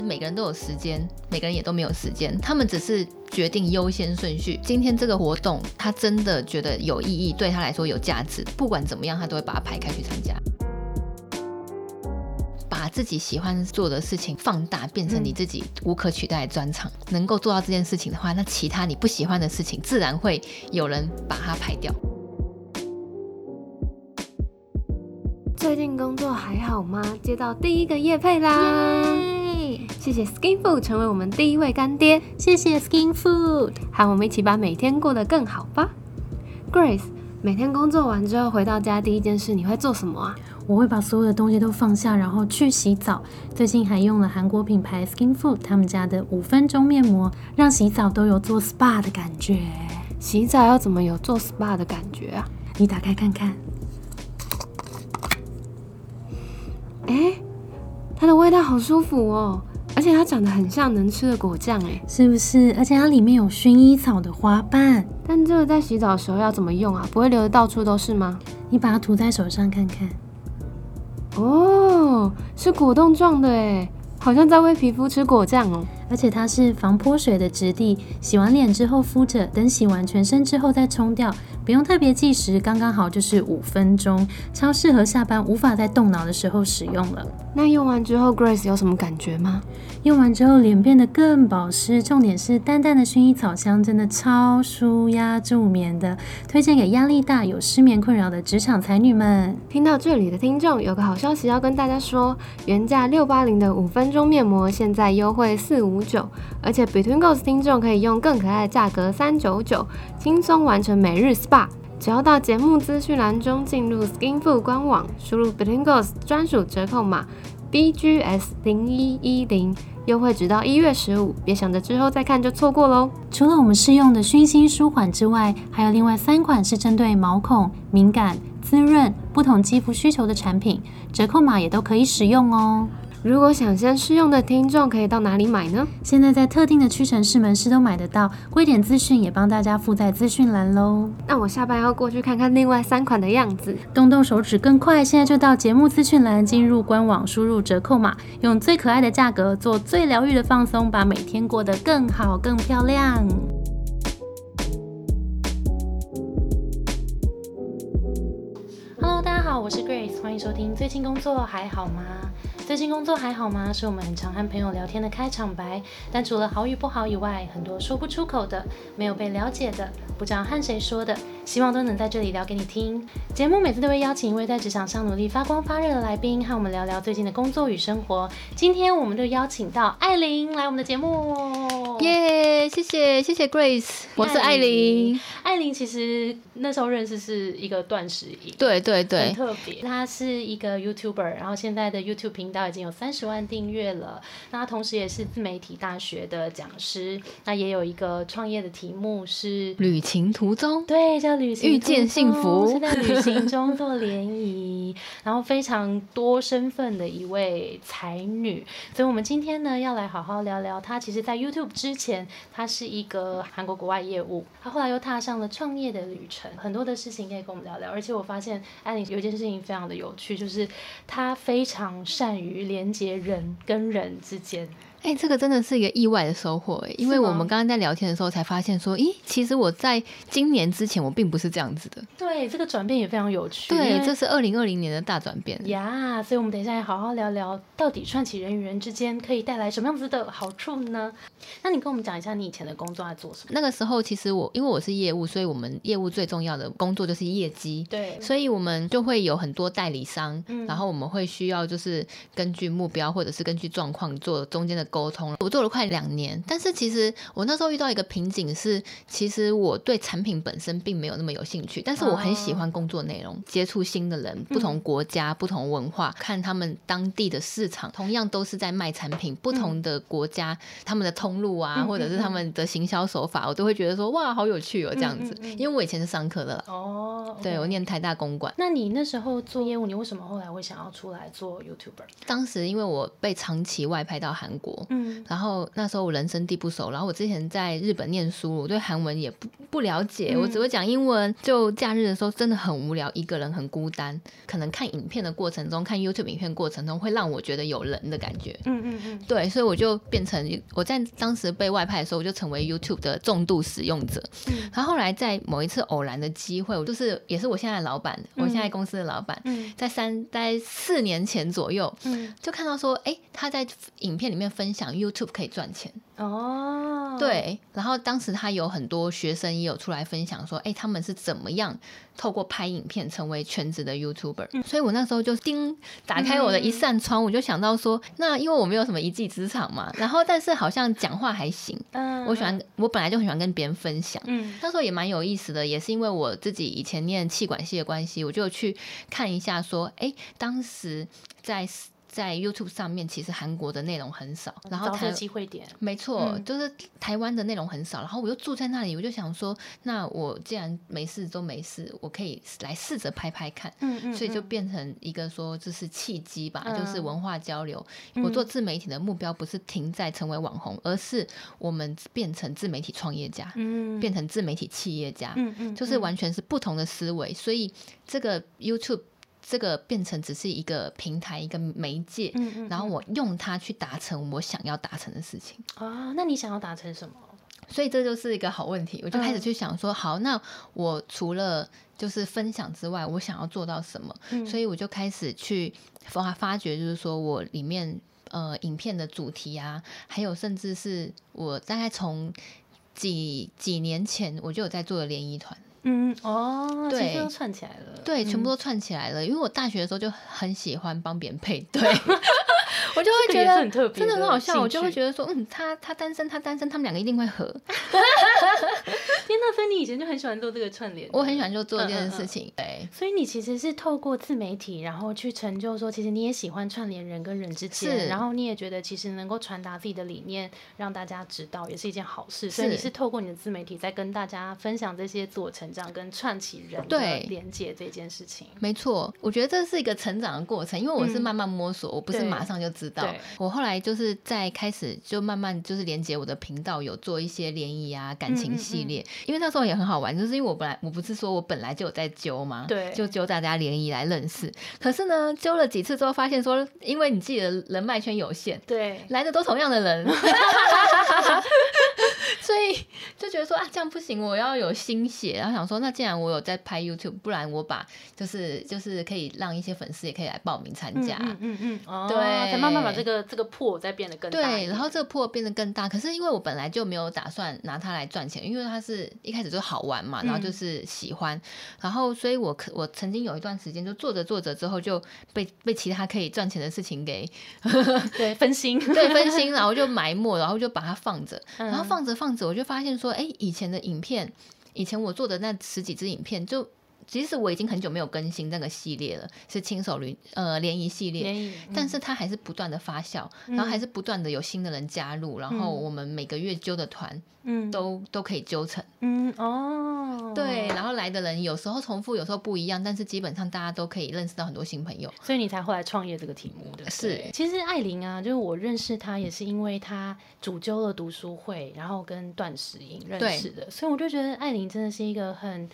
每个人都有时间，每个人也都没有时间，他们只是决定优先顺序。今天这个活动，他真的觉得有意义，对他来说有价值，不管怎么样，他都会把它排开去参加。把自己喜欢做的事情放大，变成你自己无可取代的专长。能够做到这件事情的话，那其他你不喜欢的事情，自然会有人把它排掉。最近工作还好吗？接到第一个业配啦！谢谢 Skin Food 成为我们第一位干爹，谢谢 Skin Food，和我们一起把每天过得更好吧。Grace，每天工作完之后回到家，第一件事你会做什么啊？我会把所有的东西都放下，然后去洗澡。最近还用了韩国品牌 Skin Food 他们家的五分钟面膜，让洗澡都有做 SPA 的感觉。洗澡要怎么有做 SPA 的感觉啊？你打开看看。哎，它的味道好舒服哦，而且它长得很像能吃的果酱，哎，是不是？而且它里面有薰衣草的花瓣。但这个在洗澡的时候要怎么用啊？不会流的到处都是吗？你把它涂在手上看看。哦，是果冻状的哎，好像在为皮肤吃果酱哦。而且它是防泼水的质地，洗完脸之后敷着，等洗完全身之后再冲掉，不用特别计时，刚刚好就是五分钟，超适合下班无法再动脑的时候使用了。那用完之后，Grace 有什么感觉吗？用完之后脸变得更保湿，重点是淡淡的薰衣草香，真的超舒压助眠的，推荐给压力大、有失眠困扰的职场才女们。听到这里的听众，有个好消息要跟大家说，原价六八零的五分钟面膜，现在优惠四五九，而且 Between Goals 听众可以用更可爱的价格三九九，轻松完成每日 SPA。只要到节目资讯栏中进入 Skinfood 官网，输入 Between Goals 专属折扣码 BGS 零一一零。优惠直到一月十五，别想着之后再看就错过喽。除了我们试用的熏心舒缓之外，还有另外三款是针对毛孔敏感、滋润不同肌肤需求的产品，折扣码也都可以使用哦。如果想先试用的听众，可以到哪里买呢？现在在特定的屈臣氏门市都买得到，贵点资讯也帮大家附在资讯栏喽。那我下班要过去看看另外三款的样子，动动手指更快。现在就到节目资讯栏，进入官网，输入折扣码，用最可爱的价格做最疗愈的放松，把每天过得更好更漂亮。Hello，大家好，我是 Grace，欢迎收听。最近工作还好吗？最近工作还好吗？是我们很常和朋友聊天的开场白。但除了好与不好以外，很多说不出口的、没有被了解的、不知道和谁说的，希望都能在这里聊给你听。节目每次都会邀请一位在职场上努力发光发热的来宾，和我们聊聊最近的工作与生活。今天我们就邀请到艾琳来我们的节目。耶，谢谢谢谢 Grace，我是艾琳。艾琳其实那时候认识是一个断食营，对对对，很特别。她是一个 YouTuber，然后现在的 YouTube 频道。已经有三十万订阅了。那他同时也是自媒体大学的讲师。那也有一个创业的题目是旅行途中，对，叫旅行遇见幸福，是在旅行中做联谊，然后非常多身份的一位才女。所以，我们今天呢，要来好好聊聊她。其实，在 YouTube 之前，她是一个韩国国外业务，她后来又踏上了创业的旅程，很多的事情可以跟我们聊聊。而且，我发现艾琳有一件事情非常的有趣，就是她非常善于。与连接人跟人之间。哎，这个真的是一个意外的收获哎，因为我们刚刚在聊天的时候才发现说，咦，其实我在今年之前我并不是这样子的。对，这个转变也非常有趣。对，这是二零二零年的大转变呀。所以，我们等一下也好好聊聊，到底串起人与人之间可以带来什么样子的好处呢？那你跟我们讲一下你以前的工作在做什么？那个时候，其实我因为我是业务，所以我们业务最重要的工作就是业绩。对，所以我们就会有很多代理商，然后我们会需要就是根据目标或者是根据状况做中间的沟通了。我做了。快两年，但是其实我那时候遇到一个瓶颈是，其实我对产品本身并没有那么有兴趣，但是我很喜欢工作内容，接触新的人，不同国家、不同文化，看他们当地的市场，同样都是在卖产品，不同的国家他们的通路啊，或者是他们的行销手法，我都会觉得说哇，好有趣哦，这样子。因为我以前是上课的哦，对我念台大公馆。那你那时候做业务，你为什么后来会想要出来做 YouTuber？当时因为我被长期外派到韩国，嗯，然后那时候我人生地不熟，然后我之前在日本念书，我对韩文也不不了解，我只会讲英文。就假日的时候真的很无聊，一个人很孤单。可能看影片的过程中，看 YouTube 影片过程中，会让我觉得有人的感觉。嗯嗯嗯，对，所以我就变成我在当时被外派的时候，我就成为 YouTube 的重度使用者。嗯，然后后来在某一次偶然的机会，我就是也是我现在的老板，我现在公司的老板，嗯在三在四年前左右，嗯，就看到说，哎，他在影片里面分享 YouTube 可以赚钱。哦，对，然后当时他有很多学生也有出来分享说，哎，他们是怎么样透过拍影片成为全职的 YouTuber。所以我那时候就叮打开我的一扇窗，我就想到说，那因为我没有什么一技之长嘛，然后但是好像讲话还行，嗯，我喜欢，我本来就很喜欢跟别人分享，嗯，那时候也蛮有意思的，也是因为我自己以前念气管系的关系，我就去看一下说，哎，当时在。在 YouTube 上面，其实韩国的内容很少，然后台机会点，没错，就是台湾的内容很少。然后我又住在那里，我就想说，那我既然没事都没事，我可以来试着拍拍看。嗯嗯，所以就变成一个说这是契机吧，就是文化交流。我做自媒体的目标不是停在成为网红，而是我们变成自媒体创业家，嗯，变成自媒体企业家，嗯嗯，就是完全是不同的思维。所以这个 YouTube。这个变成只是一个平台，一个媒介，嗯嗯，然后我用它去达成我想要达成的事情啊。那你想要达成什么？所以这就是一个好问题，我就开始去想说，好，那我除了就是分享之外，我想要做到什么？所以我就开始去发发掘，就是说我里面呃影片的主题啊，还有甚至是我大概从几几年前我就有在做的联谊团。嗯哦，对，都串起来了，对，全部都串起来了。因为我大学的时候就很喜欢帮别人配对。我就会觉得真的很好笑，我就会觉得说，嗯，他他单身，他单身，他们两个一定会合。天呐，所以你以前就很喜欢做这个串联，我很喜欢就做这件事情。对，所以你其实是透过自媒体，然后去成就说，其实你也喜欢串联人跟人之间，然后你也觉得其实能够传达自己的理念，让大家知道，也是一件好事。所以你是透过你的自媒体在跟大家分享这些自我成长跟串起人对连接这件事情。没错，我觉得这是一个成长的过程，因为我是慢慢摸索，我不是马上就知道。我后来就是在开始就慢慢就是连接我的频道，有做一些联谊啊感情系列。因为那时候也很好玩，就是因为我本来我不是说我本来就有在揪吗？对，就揪大家联谊来认识。可是呢，揪了几次之后，发现说，因为你自己的人脉圈有限，对，来的都同样的人。所以 就觉得说啊，这样不行，我要有心血。然后想说，那既然我有在拍 YouTube，不然我把就是就是可以让一些粉丝也可以来报名参加。嗯嗯嗯，哦，对，才慢慢把这个这个破再变得更大。对，然后这个破变得更大。可是因为我本来就没有打算拿它来赚钱，因为它是一开始就好玩嘛，然后就是喜欢，然后所以我可我曾经有一段时间就做着做着之后就被被其他可以赚钱的事情给对分心，对分心，然后就埋没，然后就把它放着，然后放着放着。我就发现说，哎，以前的影片，以前我做的那十几支影片，就其实我已经很久没有更新那个系列了，是亲手联呃联谊系列，但是它还是不断的发酵，然后还是不断的有新的人加入，然后我们每个月揪的团，嗯，都都可以揪成，嗯哦，对，然后来的人有时候重复，有时候不一样，但是基本上大家都可以认识到很多新朋友，所以你才后来创业这个题目的。是，其实艾琳啊，就是我认识她也是因为她主揪了读书会，然后跟段时英认识的，所以我就觉得艾琳真的是一个很。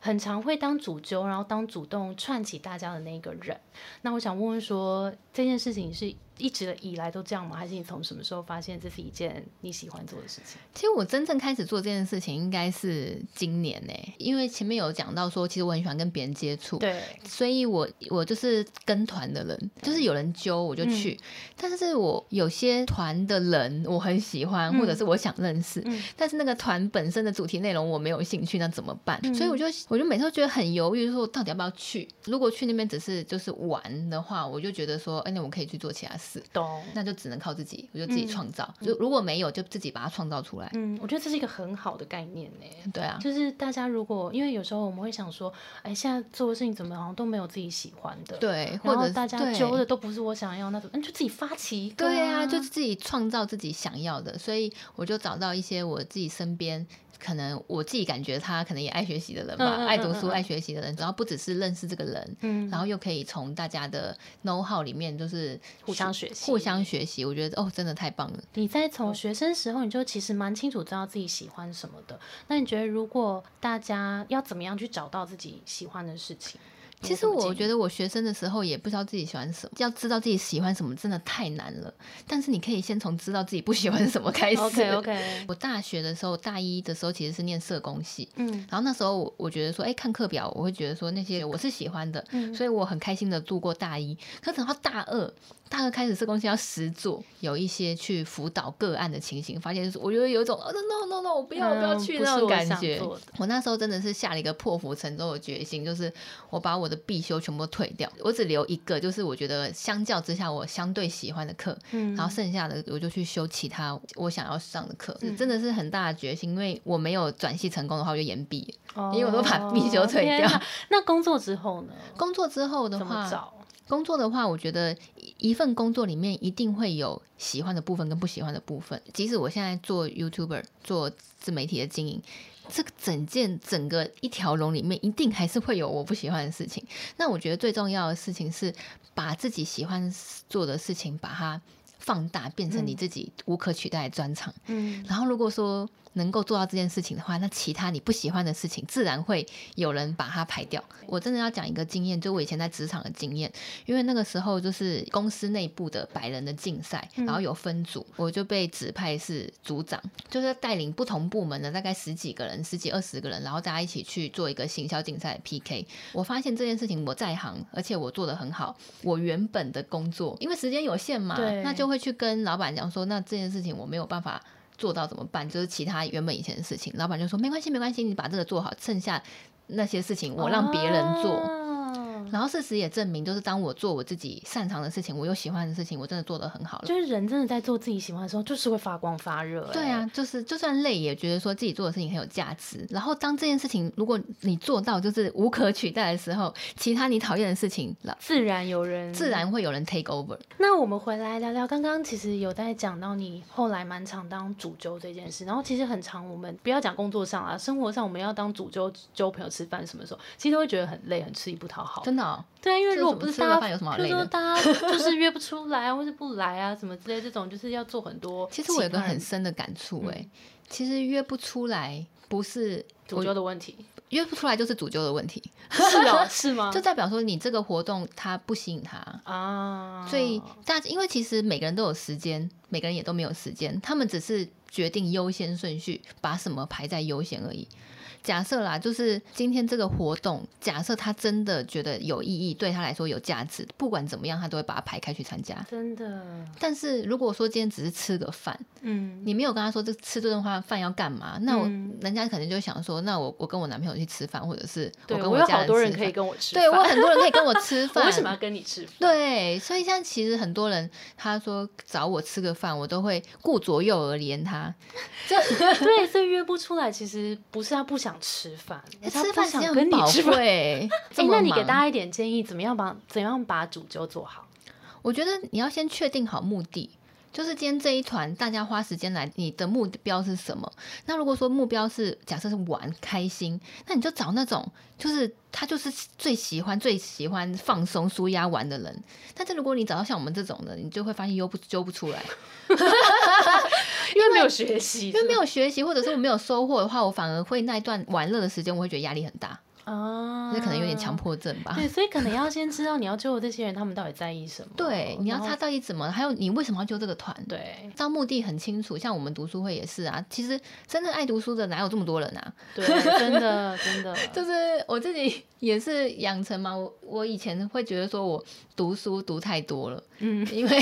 很常会当主揪，然后当主动串起大家的那个人。那我想问问说，这件事情是？一直以来都这样吗？还是你从什么时候发现这是一件你喜欢做的事情？其实我真正开始做这件事情应该是今年呢，因为前面有讲到说，其实我很喜欢跟别人接触，对，所以我我就是跟团的人，就是有人揪我就去。但是我有些团的人我很喜欢，或者是我想认识，但是那个团本身的主题内容我没有兴趣，那怎么办？所以我就我就每次都觉得很犹豫，说到底要不要去？如果去那边只是就是玩的话，我就觉得说，哎，那我可以去做其他事。那就只能靠自己，我就自己创造。就如果没有，就自己把它创造出来。嗯，我觉得这是一个很好的概念呢。对啊，就是大家如果因为有时候我们会想说，哎，现在做的事情怎么好像都没有自己喜欢的，对，或者大家揪的都不是我想要，那怎么？那就自己发起一个。对啊，就是自己创造自己想要的。所以我就找到一些我自己身边。可能我自己感觉他可能也爱学习的人吧，爱读书、爱学习的人，然后不只是认识这个人，嗯，然后又可以从大家的 know how 里面就是互相学习，互相学习。我觉得哦，真的太棒了。你在从学生时候，你就其实蛮清楚知道自己喜欢什么的。那你觉得，如果大家要怎么样去找到自己喜欢的事情？其实我觉得我学生的时候也不知道自己喜欢什么，要知道自己喜欢什么真的太难了。但是你可以先从知道自己不喜欢什么开始。OK OK。我大学的时候，大一的时候其实是念社工系，嗯，然后那时候我我觉得说，哎，看课表我会觉得说那些我是喜欢的，所以我很开心的度过大一。可等到大二。大概开始社工系要实做，有一些去辅导个案的情形，发现就是我觉得有一种，no no no，我不要，我不要去那种感觉。我那时候真的是下了一个破釜沉舟的决心，就是我把我的必修全部退掉，我只留一个，就是我觉得相较之下我相对喜欢的课，嗯，然后剩下的我就去修其他我想要上的课，真的是很大的决心，因为我没有转系成功的话，我就延毕，因为我都把必修退掉。那工作之后呢？工作之后的话。工作的话，我觉得一份工作里面一定会有喜欢的部分跟不喜欢的部分。即使我现在做 YouTuber 做自媒体的经营，这个整件整个一条龙里面，一定还是会有我不喜欢的事情。那我觉得最重要的事情是把自己喜欢做的事情，把它放大，变成你自己无可取代的专长。嗯，然后如果说。能够做到这件事情的话，那其他你不喜欢的事情，自然会有人把它排掉。我真的要讲一个经验，就我以前在职场的经验，因为那个时候就是公司内部的百人的竞赛，然后有分组，我就被指派是组长，就是带领不同部门的大概十几个人、十几二十个人，然后大家一起去做一个行销竞赛 PK。我发现这件事情我在行，而且我做的很好。我原本的工作因为时间有限嘛，那就会去跟老板讲说，那这件事情我没有办法。做到怎么办？就是其他原本以前的事情，老板就说没关系，没关系，你把这个做好，剩下那些事情我让别人做。然后事实也证明，就是当我做我自己擅长的事情，我又喜欢的事情，我真的做的很好了。就是人真的在做自己喜欢的时候，就是会发光发热。对啊，就是就算累，也觉得说自己做的事情很有价值。然后当这件事情如果你做到就是无可取代的时候，其他你讨厌的事情，自然有人，自然会有人 take over。那我们回来聊聊，刚刚其实有在讲到你后来蛮常当主揪这件事，然后其实很长，我们不要讲工作上啊，生活上我们要当主揪揪朋友吃饭，什么时候其实都会觉得很累，很吃力不讨好。真的。对啊，因为如果不是大家，就说大家 就是约不出来，或者不来啊，什么之类，这种就是要做很多。其实我有个很深的感触，哎，其实约不出来不是主揪的问题，约不出来就是主揪的问题。是哦，是吗？就代表说你这个活动它不吸引他啊。所以大家因为其实每个人都有时间，每个人也都没有时间，他们只是决定优先顺序，把什么排在优先而已。假设啦，就是今天这个活动，假设他真的觉得有意义，对他来说有价值，不管怎么样，他都会把它排开去参加。真的。但是如果说今天只是吃个饭，嗯，你没有跟他说这吃这顿饭饭要干嘛，那我人家可能就想说，那我我跟我男朋友去吃饭，或者是我跟我家人吃饭。可以跟我吃对我很多人可以跟我吃饭，为什么要跟你吃饭？对，所以现在其实很多人他说找我吃个饭，我都会顾左右而言他。对，所以约不出来，其实不是他不想。吃饭，吃饭想跟你吃饭。哎，那你给大家一点建议，怎么样把怎样把主轴做好？我觉得你要先确定好目的，就是今天这一团大家花时间来，你的目标是什么？那如果说目标是假设是玩开心，那你就找那种就是他就是最喜欢最喜欢放松舒压玩的人。但是如果你找到像我们这种的，你就会发现揪不揪不出来。因为没有学习，因为没有学习，或者是我没有收获的话，我反而会那一段玩乐的时间，我会觉得压力很大。哦，那可能有点强迫症吧。对，所以可能要先知道你要救的这些人，他们到底在意什么。对，你要他到底怎么，还有你为什么要救这个团？对，到目的很清楚。像我们读书会也是啊，其实真正爱读书的哪有这么多人啊？对，真的真的，就是我自己也是养成嘛。我我以前会觉得说我读书读太多了，嗯，因为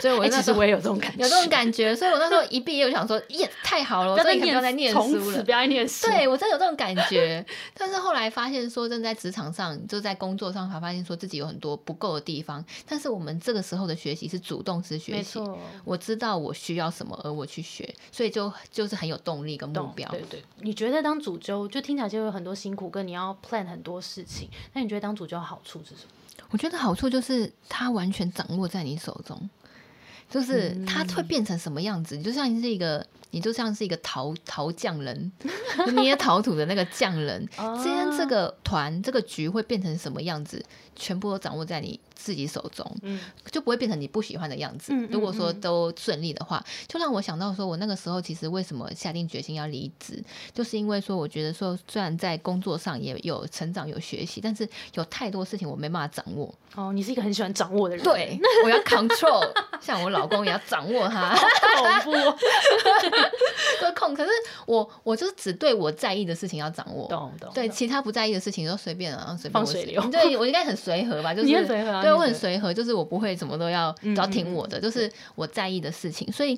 所以我其实我也有这种感觉，有这种感觉，所以我那时候一毕业我想说，耶，太好了，我终于不要再念书了，不要再念书。对我真的有这种感觉，但是后来发现说，正在职场上，就在工作上，才发现说自己有很多不够的地方。但是我们这个时候的学习是主动式学习，我知道我需要什么，而我去学，所以就就是很有动力跟目标。对对，你觉得当主教就听起来就有很多辛苦，跟你要 plan 很多事情。那你觉得当主教好处是什么？我觉得好处就是它完全掌握在你手中，就是它会变成什么样子，你就像是一个，你就像是一个陶陶匠人，捏陶土的那个匠人。今天这个团这个局会变成什么样子，全部都掌握在你。自己手中，嗯，就不会变成你不喜欢的样子。如果说都顺利的话，就让我想到说，我那个时候其实为什么下定决心要离职，就是因为说，我觉得说，虽然在工作上也有成长、有学习，但是有太多事情我没办法掌握。哦，你是一个很喜欢掌握的人，对，我要 control，像我老公也要掌握他，恐怖，都控。可是我，我就只对我在意的事情要掌握，懂懂。对，其他不在意的事情都随便啊，随便放水流。对我应该很随和吧？就是 随和。对，我很随和，就是我不会什么都要都要听我的，就是我在意的事情。所以，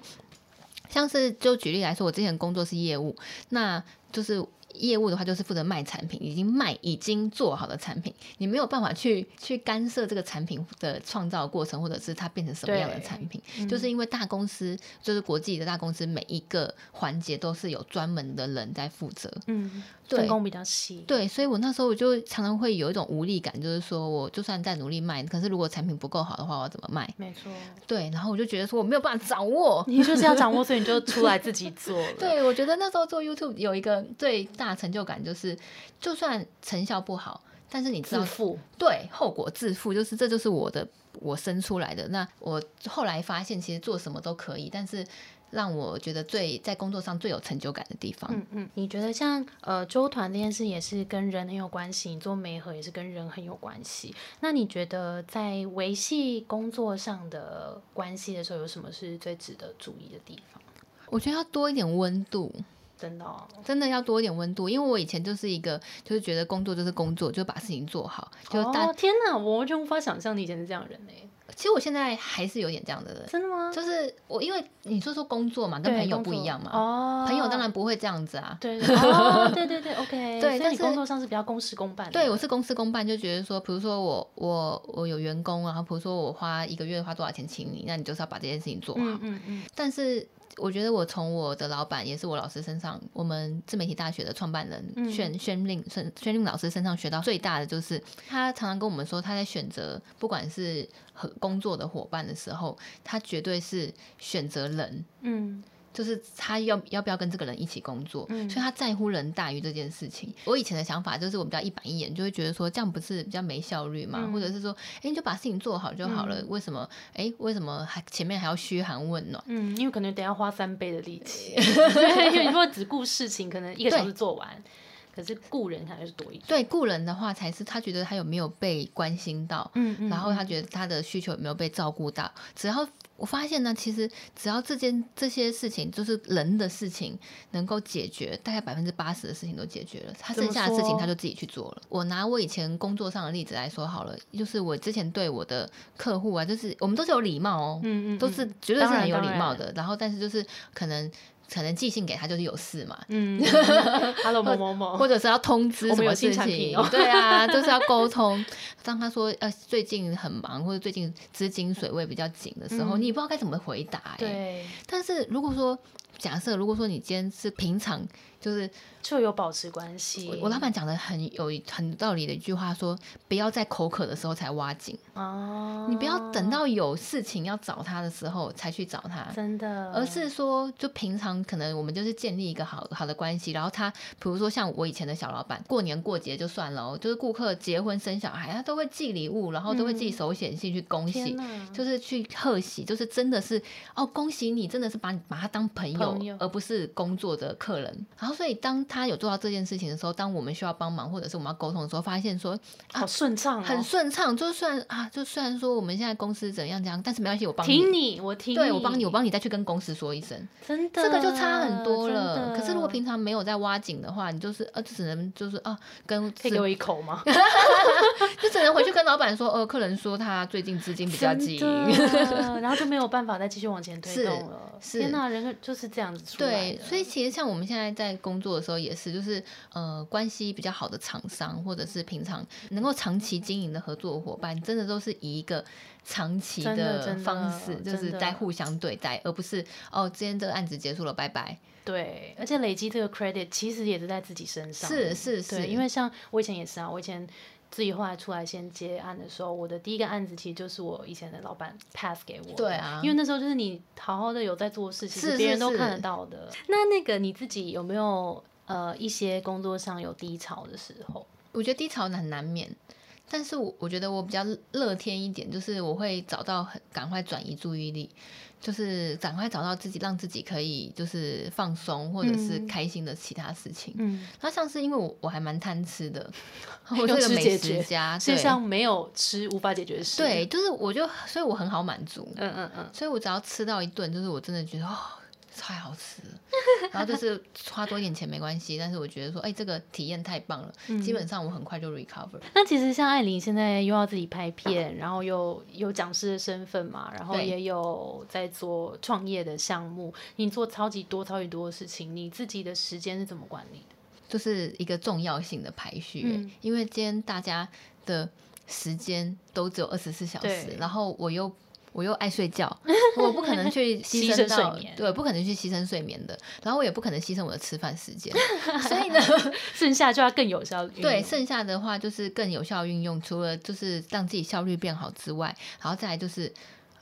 像是就举例来说，我之前工作是业务，那就是。业务的话就是负责卖产品，已经卖已经做好的产品，你没有办法去去干涉这个产品的创造过程，或者是它变成什么样的产品，就是因为大公司就是国际的大公司，每一个环节都是有专门的人在负责，嗯，分工比较细，对，所以我那时候我就常常会有一种无力感，就是说我就算在努力卖，可是如果产品不够好的话，我要怎么卖？没错，对，然后我就觉得说我没有办法掌握，你就是要掌握，所以你就出来自己做 了。对，我觉得那时候做 YouTube 有一个最大。成就感就是，就算成效不好，但是你自负，对后果自负，就是这就是我的我生出来的。那我后来发现，其实做什么都可以，但是让我觉得最在工作上最有成就感的地方，嗯嗯，你觉得像呃周团这件事也是跟人很有关系，你做媒合也是跟人很有关系。那你觉得在维系工作上的关系的时候，有什么是最值得注意的地方？我觉得要多一点温度。真的，哦真的要多一点温度，因为我以前就是一个，就是觉得工作就是工作，就把事情做好。就哦，天哪，我完全无法想象你以前是这样人呢。其实我现在还是有点这样的人。真的吗？就是我，因为你说说工作嘛，跟朋友不一样嘛。哦。朋友当然不会这样子啊。对。哦，对对对，OK。对，但是工作上是比较公事公办。对，我是公事公办，就觉得说，比如说我我我有员工，然后比如说我花一个月花多少钱请你，那你就是要把这件事情做好。嗯嗯嗯。但是。我觉得我从我的老板也是我老师身上，我们自媒体大学的创办人宣宣令宣宣令老师身上学到最大的就是，他常常跟我们说，他在选择不管是和工作的伙伴的时候，他绝对是选择人。嗯。就是他要要不要跟这个人一起工作，所以他在乎人大于这件事情。我以前的想法就是我比较一板一眼，就会觉得说这样不是比较没效率嘛，或者是说，哎，你就把事情做好就好了，为什么？哎，为什么还前面还要嘘寒问暖？嗯，因为可能得要花三倍的力气。因为如果只顾事情，可能一个小时做完，可是雇人还是多一点。对，雇人的话才是他觉得他有没有被关心到，嗯嗯，然后他觉得他的需求有没有被照顾到，只要。我发现呢，其实只要这件这些事情，就是人的事情能够解决，大概百分之八十的事情都解决了。他剩下的事情他就自己去做了。我拿我以前工作上的例子来说好了，就是我之前对我的客户啊，就是我们都是有礼貌哦，嗯嗯，都是绝对是很有礼貌的。然后，但是就是可能。可能寄信给他就是有事嘛，嗯，Hello 某某某，或者是要通知什么事情，对啊，就是要沟通。当他说呃最近很忙，或者最近资金水位比较紧的时候，你不知道该怎么回答。对，但是如果说假设，如果说你今天是平常。就是就有保持关系。我老板讲的很有很道理的一句话，说不要在口渴的时候才挖井哦，你不要等到有事情要找他的时候才去找他，真的。而是说，就平常可能我们就是建立一个好好的关系，然后他比如说像我以前的小老板，过年过节就算了，就是顾客结婚生小孩，他都会寄礼物，然后都会寄手写信去恭喜，就是去贺喜，就是真的是哦恭喜你，真的是把你把他当朋友，而不是工作的客人。然后，所以当他有做到这件事情的时候，当我们需要帮忙或者是我们要沟通的时候，发现说好顺畅，很顺畅。就算啊，啊，就虽然说我们现在公司怎样怎样，但是没关系，我帮挺你，我挺你，对我帮你，我帮你再去跟公司说一声，真的，这个就差很多了。可是如果平常没有在挖井的话，你就是呃，就只能就是啊，跟可以给我一口吗？就只能回去跟老板说，呃，客人说他最近资金比较紧，然后就没有办法再继续往前推动了。是天哪，人就是这样子出来对，所以其实像我们现在在工作的时候也是，就是呃关系比较好的厂商，或者是平常能够长期经营的合作伙伴，真的都是以一个长期的方式，就是在互相对待，而不是哦，今天这个案子结束了，拜拜。对，而且累积这个 credit 其实也是在自己身上。是是是，对，因为像我以前也是啊，我以前自己后来出来先接案的时候，我的第一个案子其实就是我以前的老板 pass 给我的。对啊因为那时候就是你好好的有在做事，其是实别人都看得到的。那那个你自己有没有呃一些工作上有低潮的时候？我觉得低潮很难免。但是我我觉得我比较乐天一点，就是我会找到很赶快转移注意力，就是赶快找到自己让自己可以就是放松或者是嗯开心的其他事情。嗯，那像是因为我我还蛮贪吃的，我是个美食家，世界对上没有吃无法解决的事。对，，就是我就所以我很好满足，嗯嗯嗯，所以我只要吃到一顿，就是我真的觉得哦太好吃了，然后就是花多一点钱没关系，但是我觉得说哎这个体验太棒了，基本上我很快就 recover。那其实像艾琳现在又要自己拍片，然后又有讲师的身份嘛，然后也有在做创业的项目，你做超级多超级多的事情，你自己的时间是怎么管理的？就是一个重要性的排序，嗯因为今天大家的时间都只有二十四小时，然后我又我又爱睡觉，我不可能去牺牺牲牲睡眠对，不可能去牺牲睡眠的，然后我也不可能牺牲我的吃饭时间，所以呢，剩下就要更有效。对，剩下的话就是更有效运用，除了就是让自己效率变好之外，然后再来就是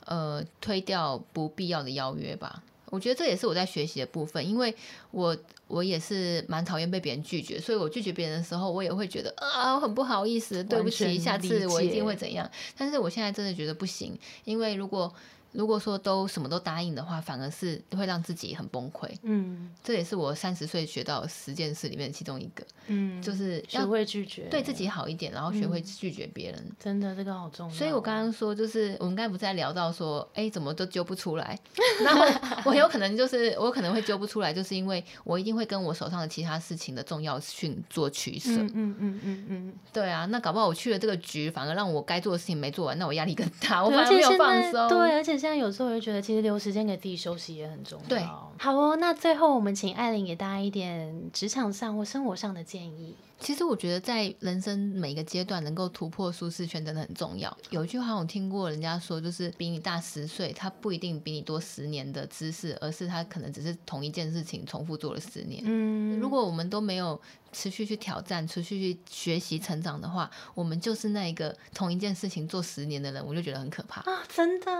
呃推掉不必要的邀约吧。我觉得这也是我在学习的部分，因为我我也是蛮讨厌被别人拒绝，所以我拒绝别人的时候，我也会觉得啊我很不好意思，对不起，下次我一定会怎样。但是我现在真的觉得不行，因为如果如果说都什么都答应的话，反而是会让自己很崩溃。嗯这也是我三十岁学到十件事里面的其中一个，嗯，就是学要会拒绝，对自己好一点，然后学会嗯拒绝别人。真的这个好重要。所以我刚刚说，就是我们刚才不是在聊到说，哎，怎么都揪不出来？然后我有可能就是我可能会揪不出来，就是因为我一定会跟我手上的其他事情的重要性做取舍。嗯嗯嗯嗯嗯，对啊，那搞不好我去了这个局，反而让我该做的事情没做完，那我压力更大，我对反而没有放松。对，而且现在有时候我就觉得，其实留时间给自己休息也很重要。对好哦，那最后我们请艾琳给大家一点职场上或生活上的建议。其实我觉得在人生每个阶段能够突破舒适圈真的很重要。有一句话我听过人家说，就是比你大十岁，他不一定比你多十年的知识，而是他可能只是同一件事情重复做了十年。嗯如果我们都没有持续去挑战、持续去学习、成长的话，我们就是那一个同一件事情做十年的人，我就觉得很可怕。啊，真的，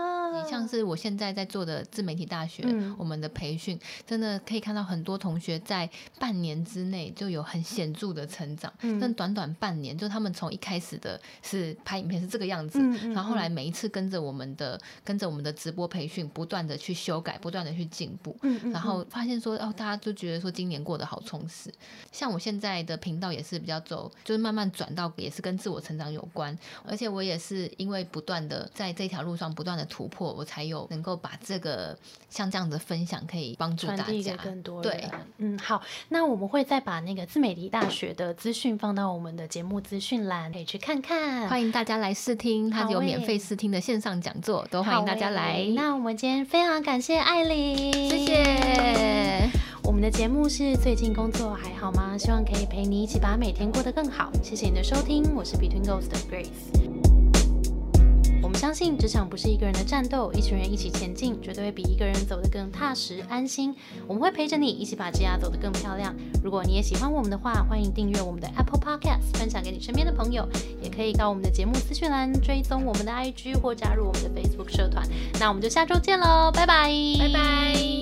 你像是我现在在做的自媒体大学，嗯我们的培训真的可以看到很多同学在半年之内就有很显著的成长。嗯但短短半年，就他们从一开始的是拍影片是这个样子，然后后来每一次跟着我们的跟着我们的直播培训，不断的去修改，不断的去进步。然后发现说哦，大家就觉得说今年过得好充实。像我现在的频道也是比较走，就是慢慢转到也是跟自我成长有关，而且我也是因为不断的在这条路上不断的突破，我才有能够把这个像这样的分享可以帮助大家对。嗯，好，那我们会再把那个自美迪大学的资讯放到我们的节目资讯栏，可以去看看。欢迎大家来试听，它有免欸费试听的线上讲座，都欢迎大家来。那我们今天非常感谢艾琳，谢谢。我们的节目是最近工作还好吗？希望可以陪你一起把每天过得更好。谢谢你的收听，我是 Between Ghosts 的 Grace。相信职场不是一个人的战斗，一群人一起前进，绝对会比一个人走得更踏实安心。我们会陪着你一起把职涯走得更漂亮。如果你也喜欢我们的话，欢迎订阅我们的 Apple Podcast，分享给你身边的朋友，也可以到我们的节目资讯栏追踪我们的 IG 或加入我们的 Facebook 社团。那我们就下周见喽，拜拜，拜拜。